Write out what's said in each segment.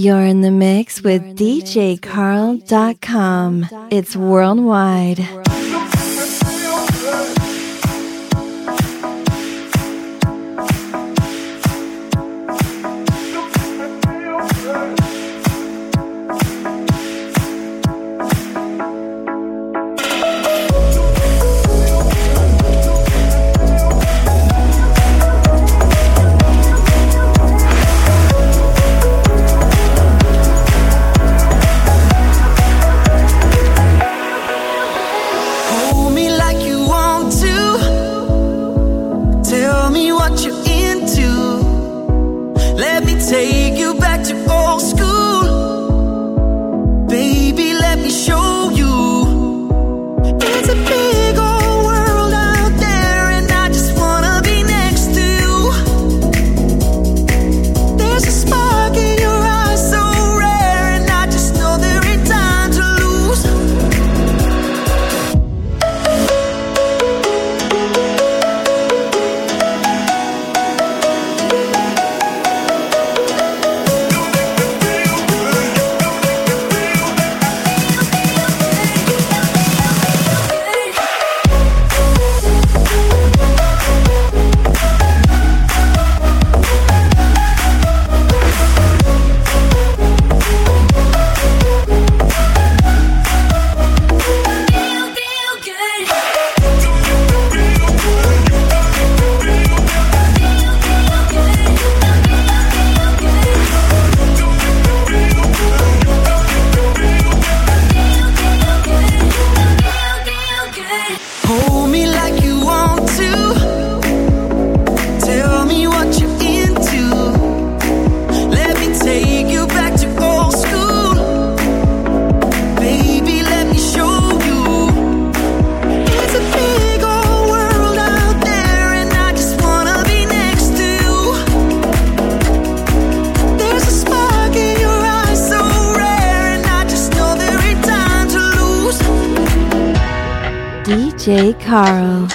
You're in the mix with DJCarl.com. It's worldwide. Carl.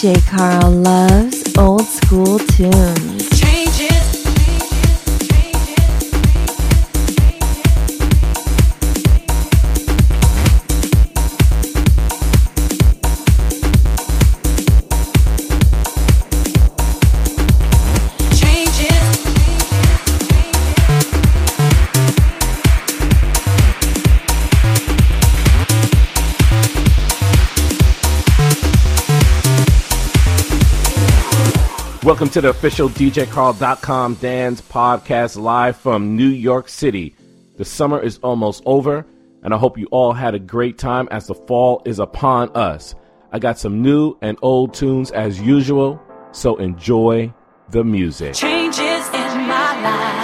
DJ Carl loves old school tunes. Welcome to the official DJCarl.com dance podcast live from New York City. The summer is almost over, and I hope you all had a great time as the fall is upon us. I got some new and old tunes as usual, so enjoy the music. Changes in my life.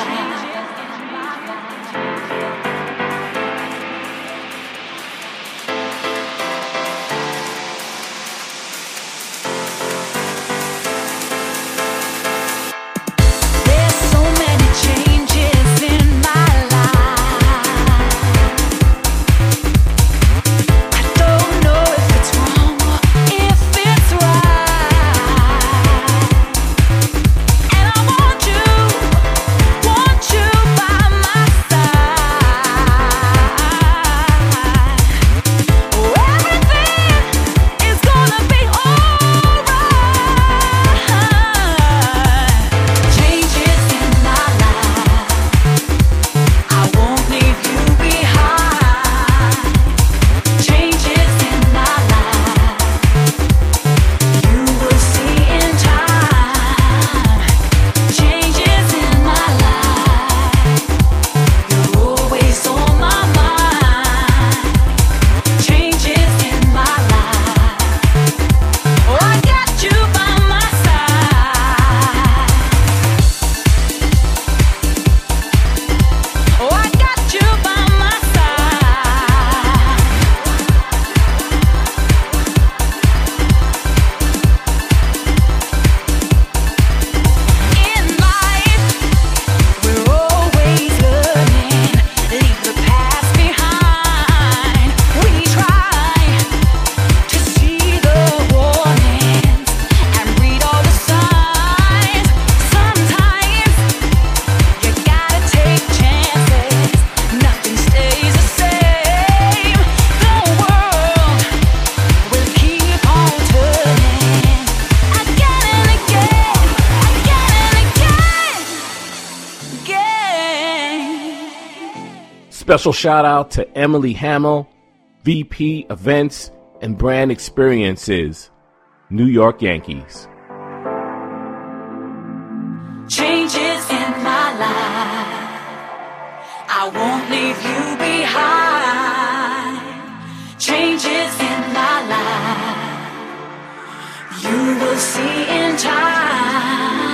Special shout out to Emily Hamill, VP Events and Brand Experiences, New York Yankees. changes in my life. I won't leave you behind. Changes in my life. You will see in time.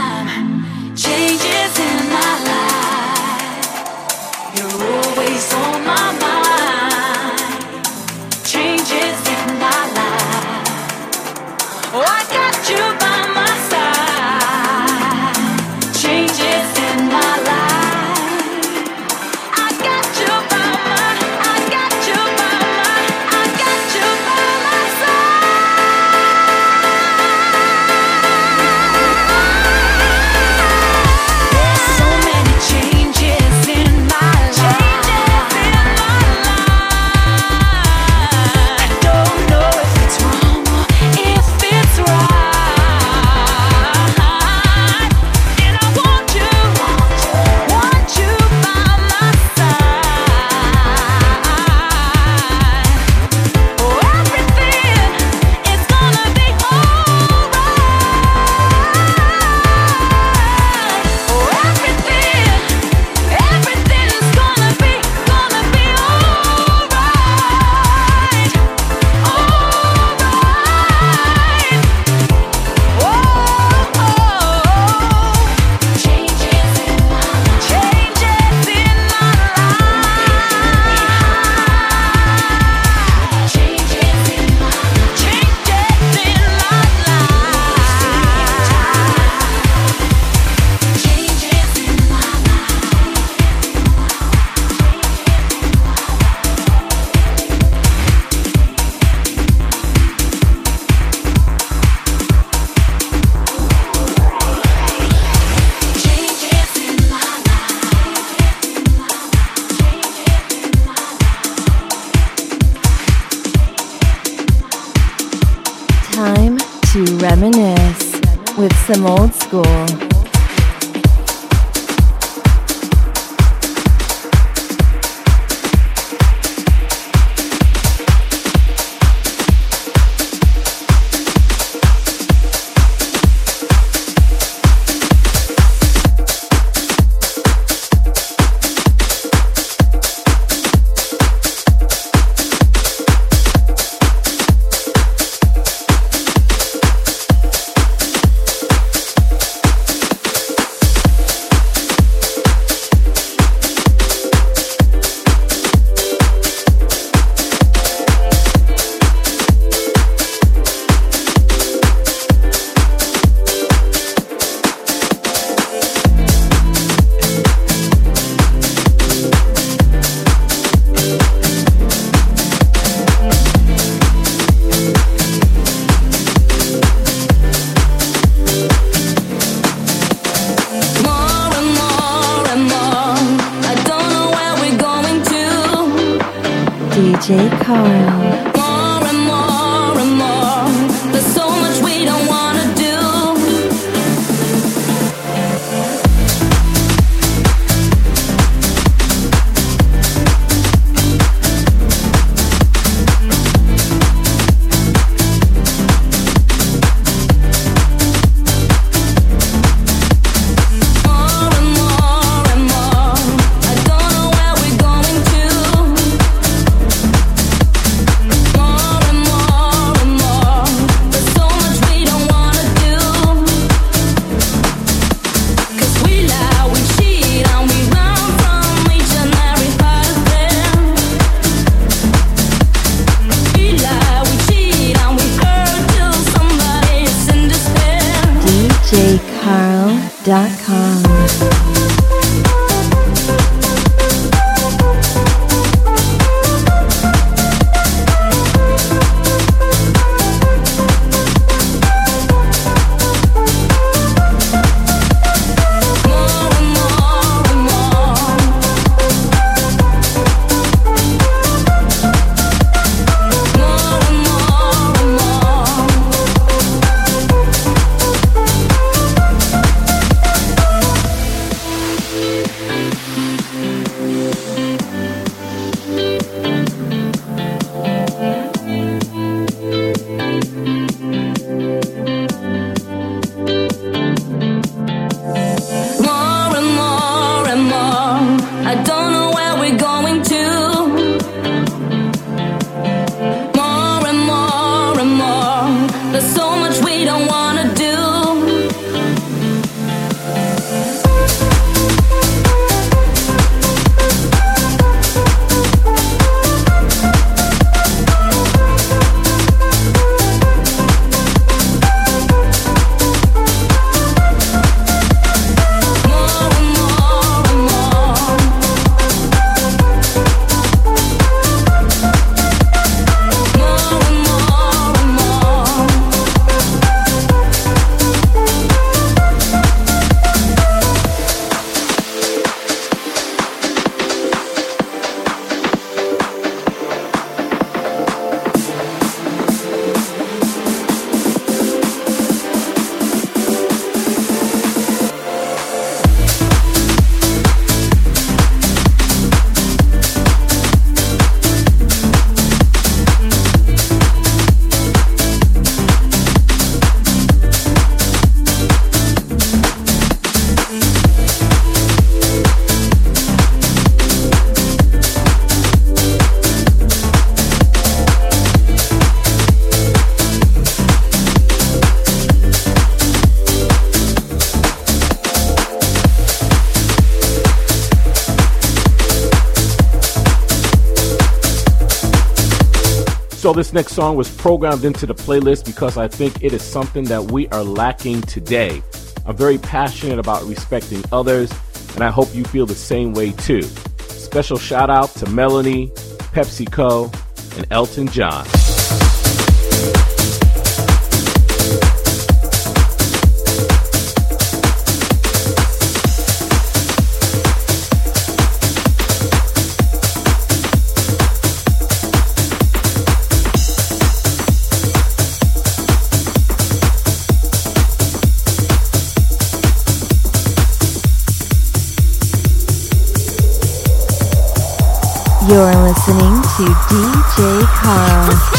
This next song was programmed into the playlist because I think it is something that we are lacking today. I'm very passionate about respecting others, and I hope you feel the same way too. Special shout out to Melanie, PepsiCo, and Elton John. Listening to DJ Carl.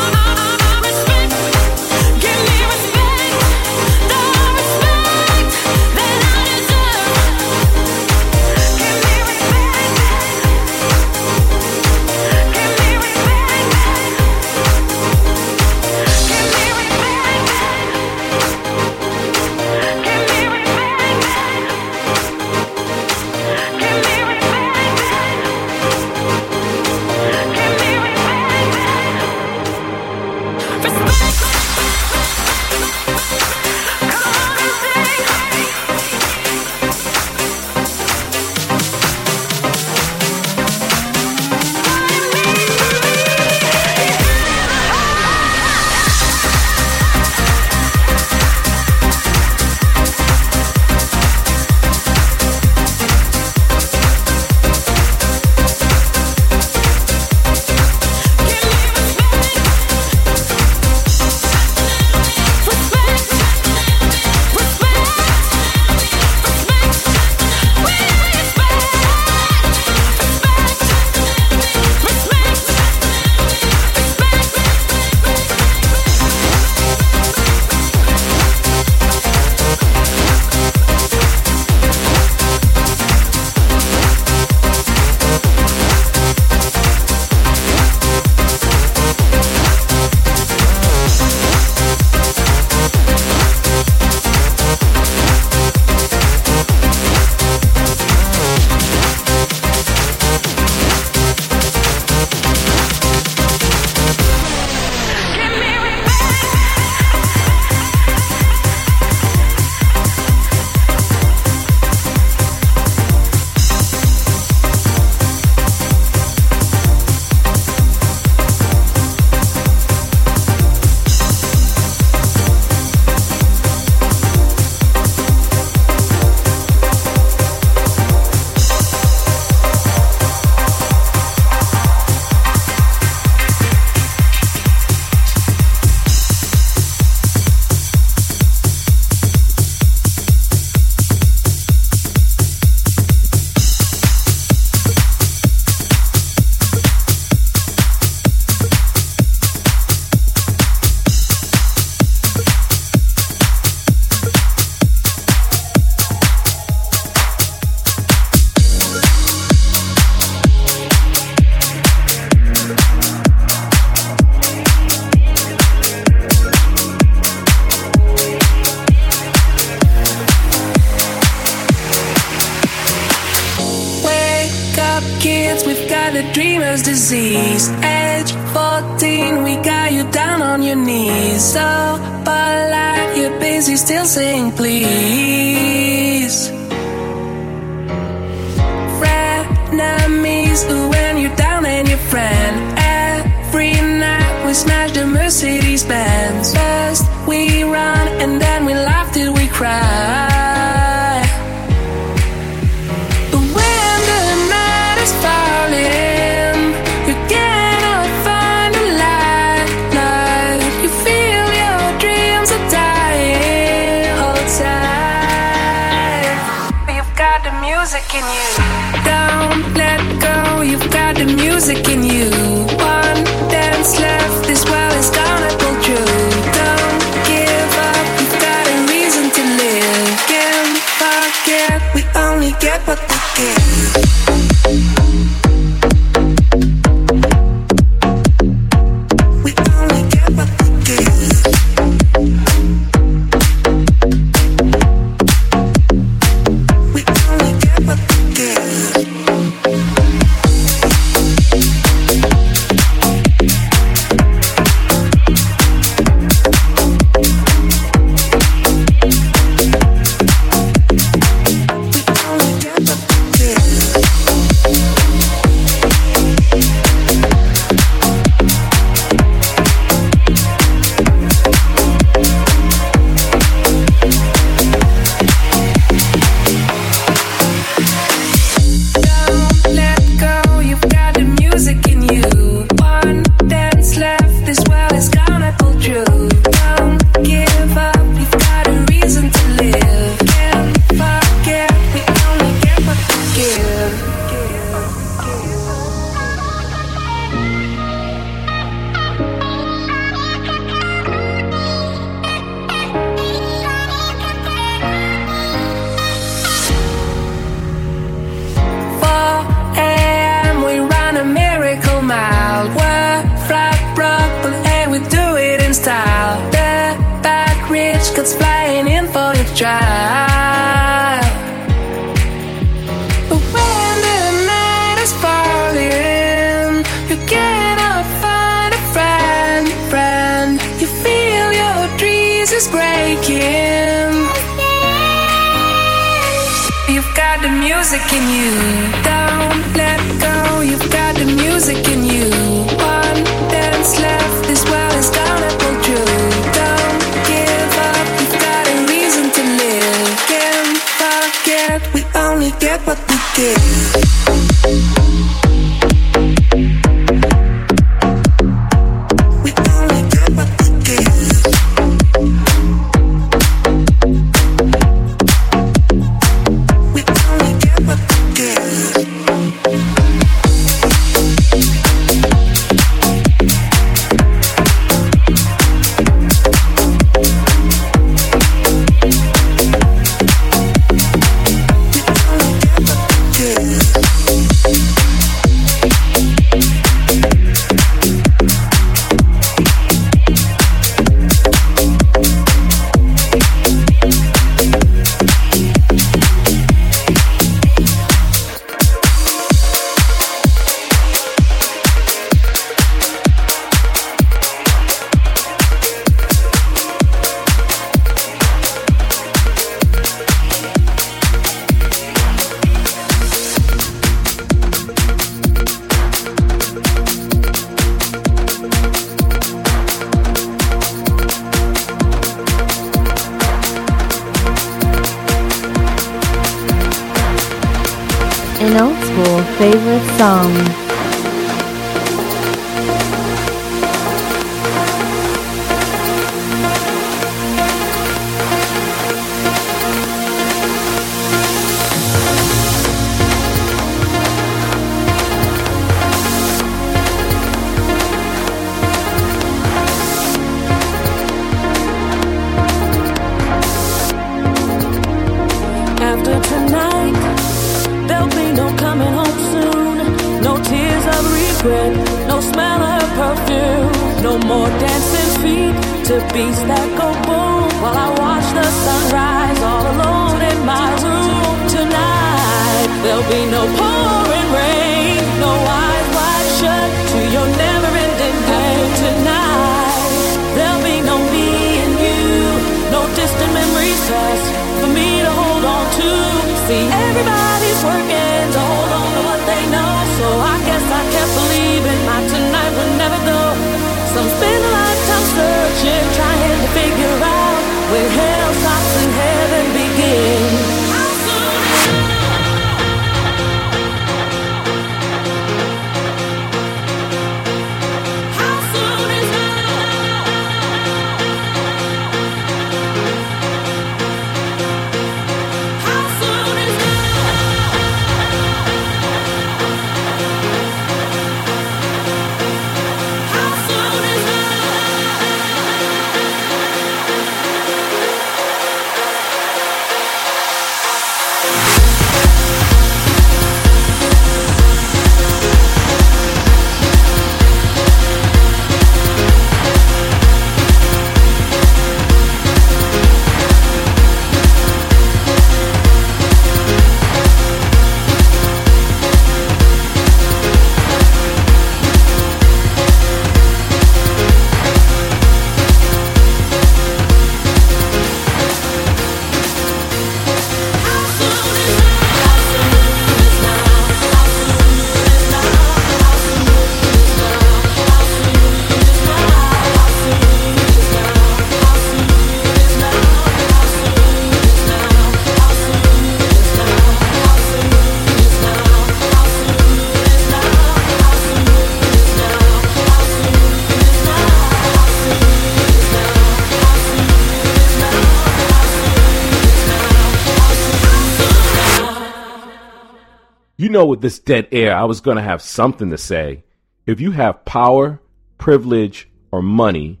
Know, with this dead air, I was going to have something to say. If you have power, privilege, or money,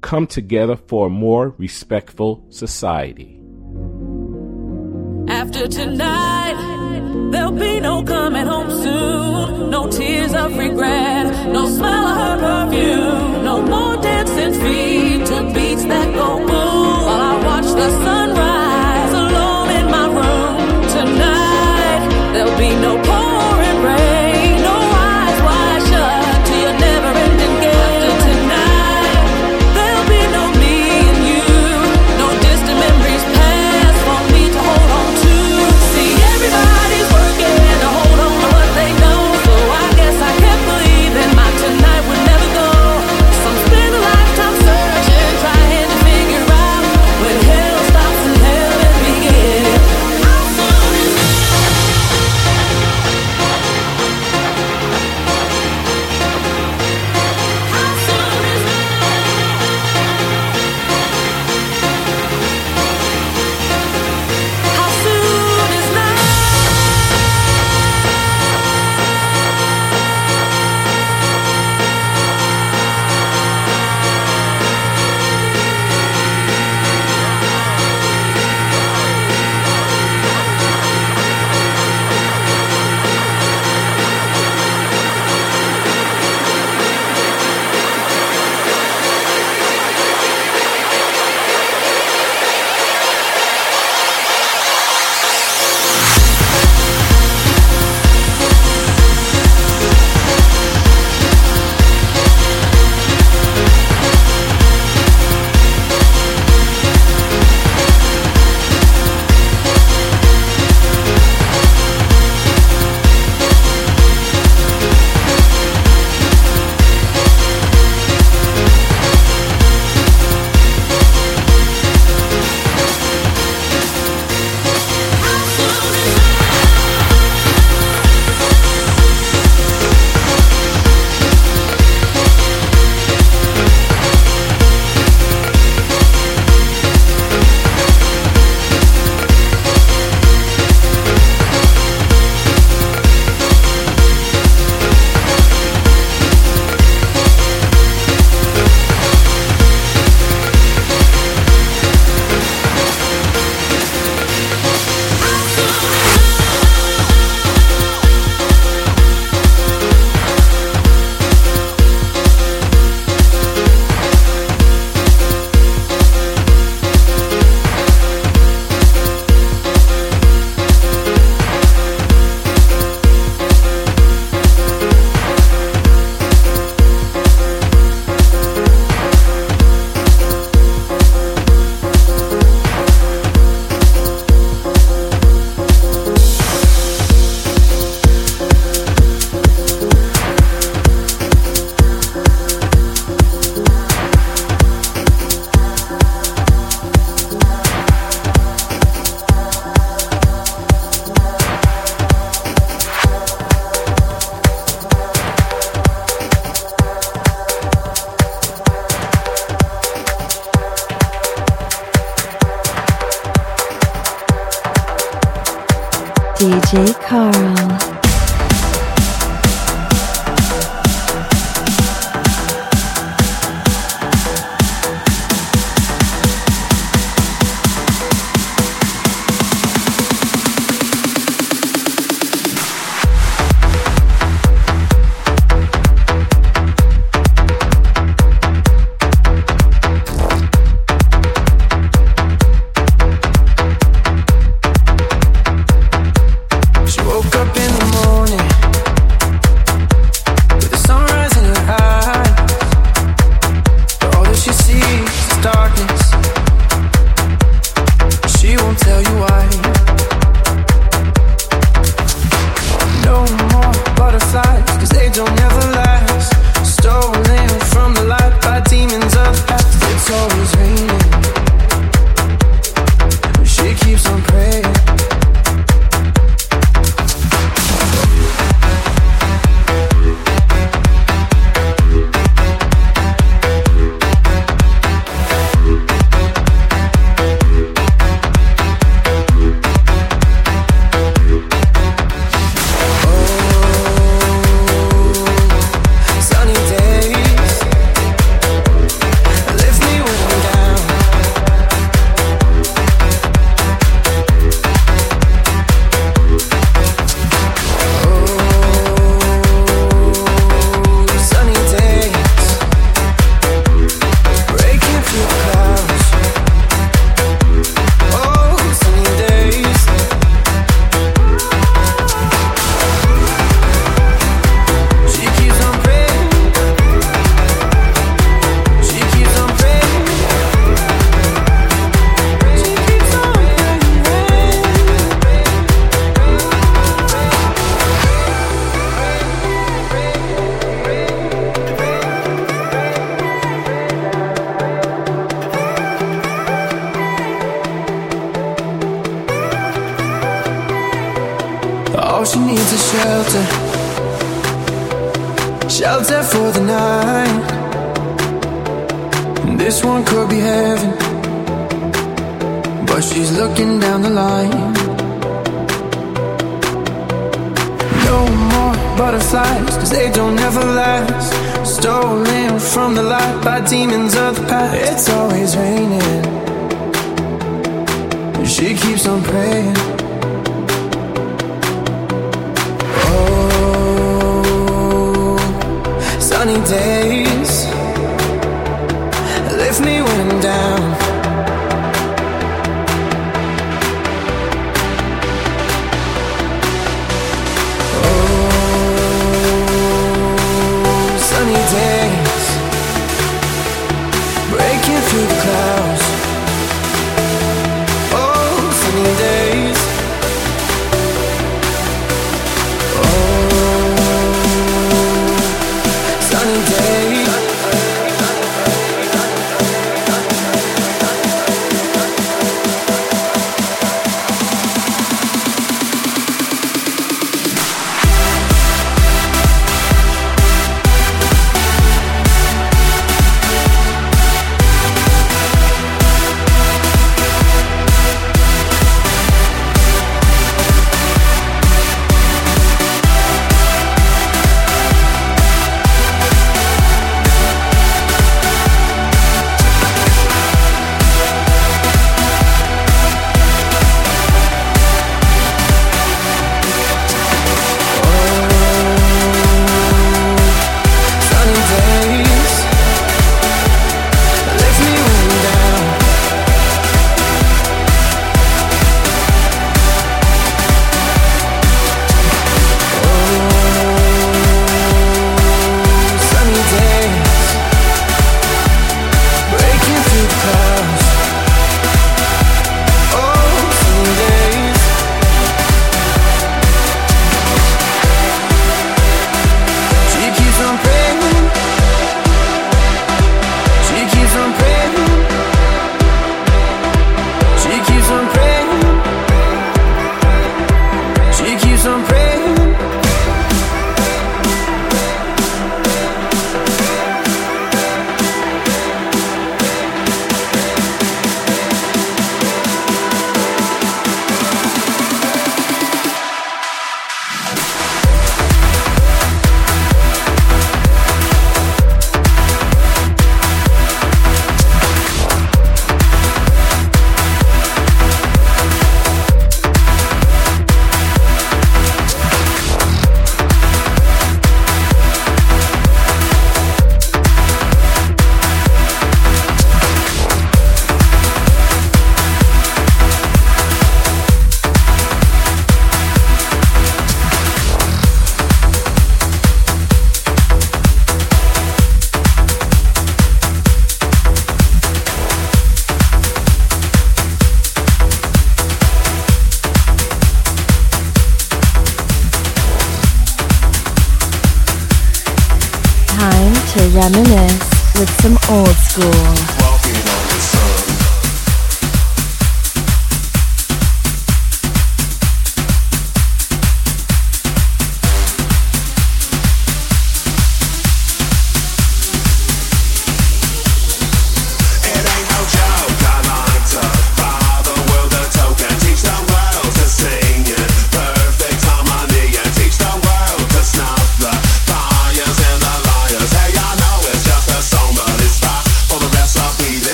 come together for a more respectful society. After tonight, there'll be no coming home soon. No tears of regret, no smell of her perfume. No more dancing feet to beats that go boom. While I watch the sunrise She needs a shelter. Shelter for the night. This one could be heaven. But she's looking down the line. No more butterflies, cause they don't ever last. Stolen from the light by demons of the past. It's always raining. She keeps on praying. sunny day.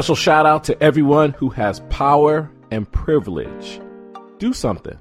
Special shout out to everyone who has power and privilege. Do something.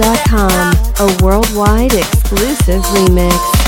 A worldwide exclusive remix.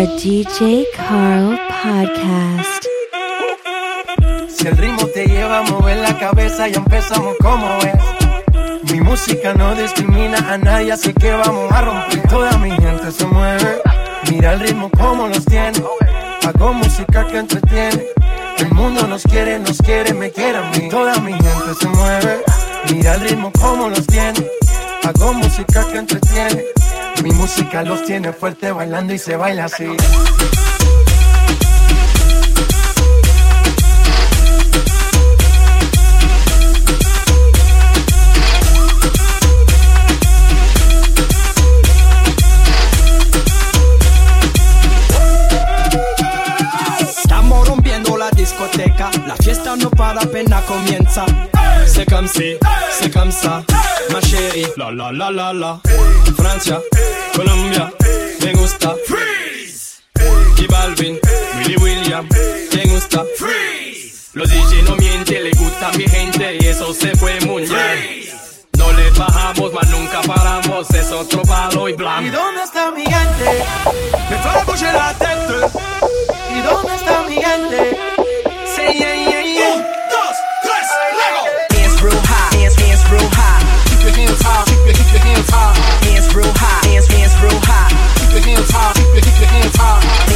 The DJ Carl Podcast. Si el ritmo te lleva a mover la cabeza, ya empezamos como es. Mi música no discrimina a nadie, así que vamos a romper. Toda mi gente se mueve. Mira el ritmo como los tiene. Hago música que entretiene. El mundo nos quiere, nos quiere, me quiere a mí. Toda mi gente se mueve. Mira el ritmo como los tiene. Hago música que entretiene. Mi música los tiene fuerte bailando y se baila así. Estamos rompiendo la discoteca, la fiesta no para, pena comienza. C'est comme si, c'est comme ça, ma chérie. La la la la la. Francia, Colombia, me gusta. Freeze. Y Balvin, Willy William, me gusta. Freeze. Los DJ no mienten, le gusta a mi gente y eso se fue muy bien. No le bajamos, mas nunca paramos, es otro palo y ¿Y blanco. dónde está mi gente? Me fera bouger la tête. ¿Y dónde está mi gente? Yeah, yeah. Hands real high, hands, hands real high. Keep your hands high, keep your, keep your hands. High,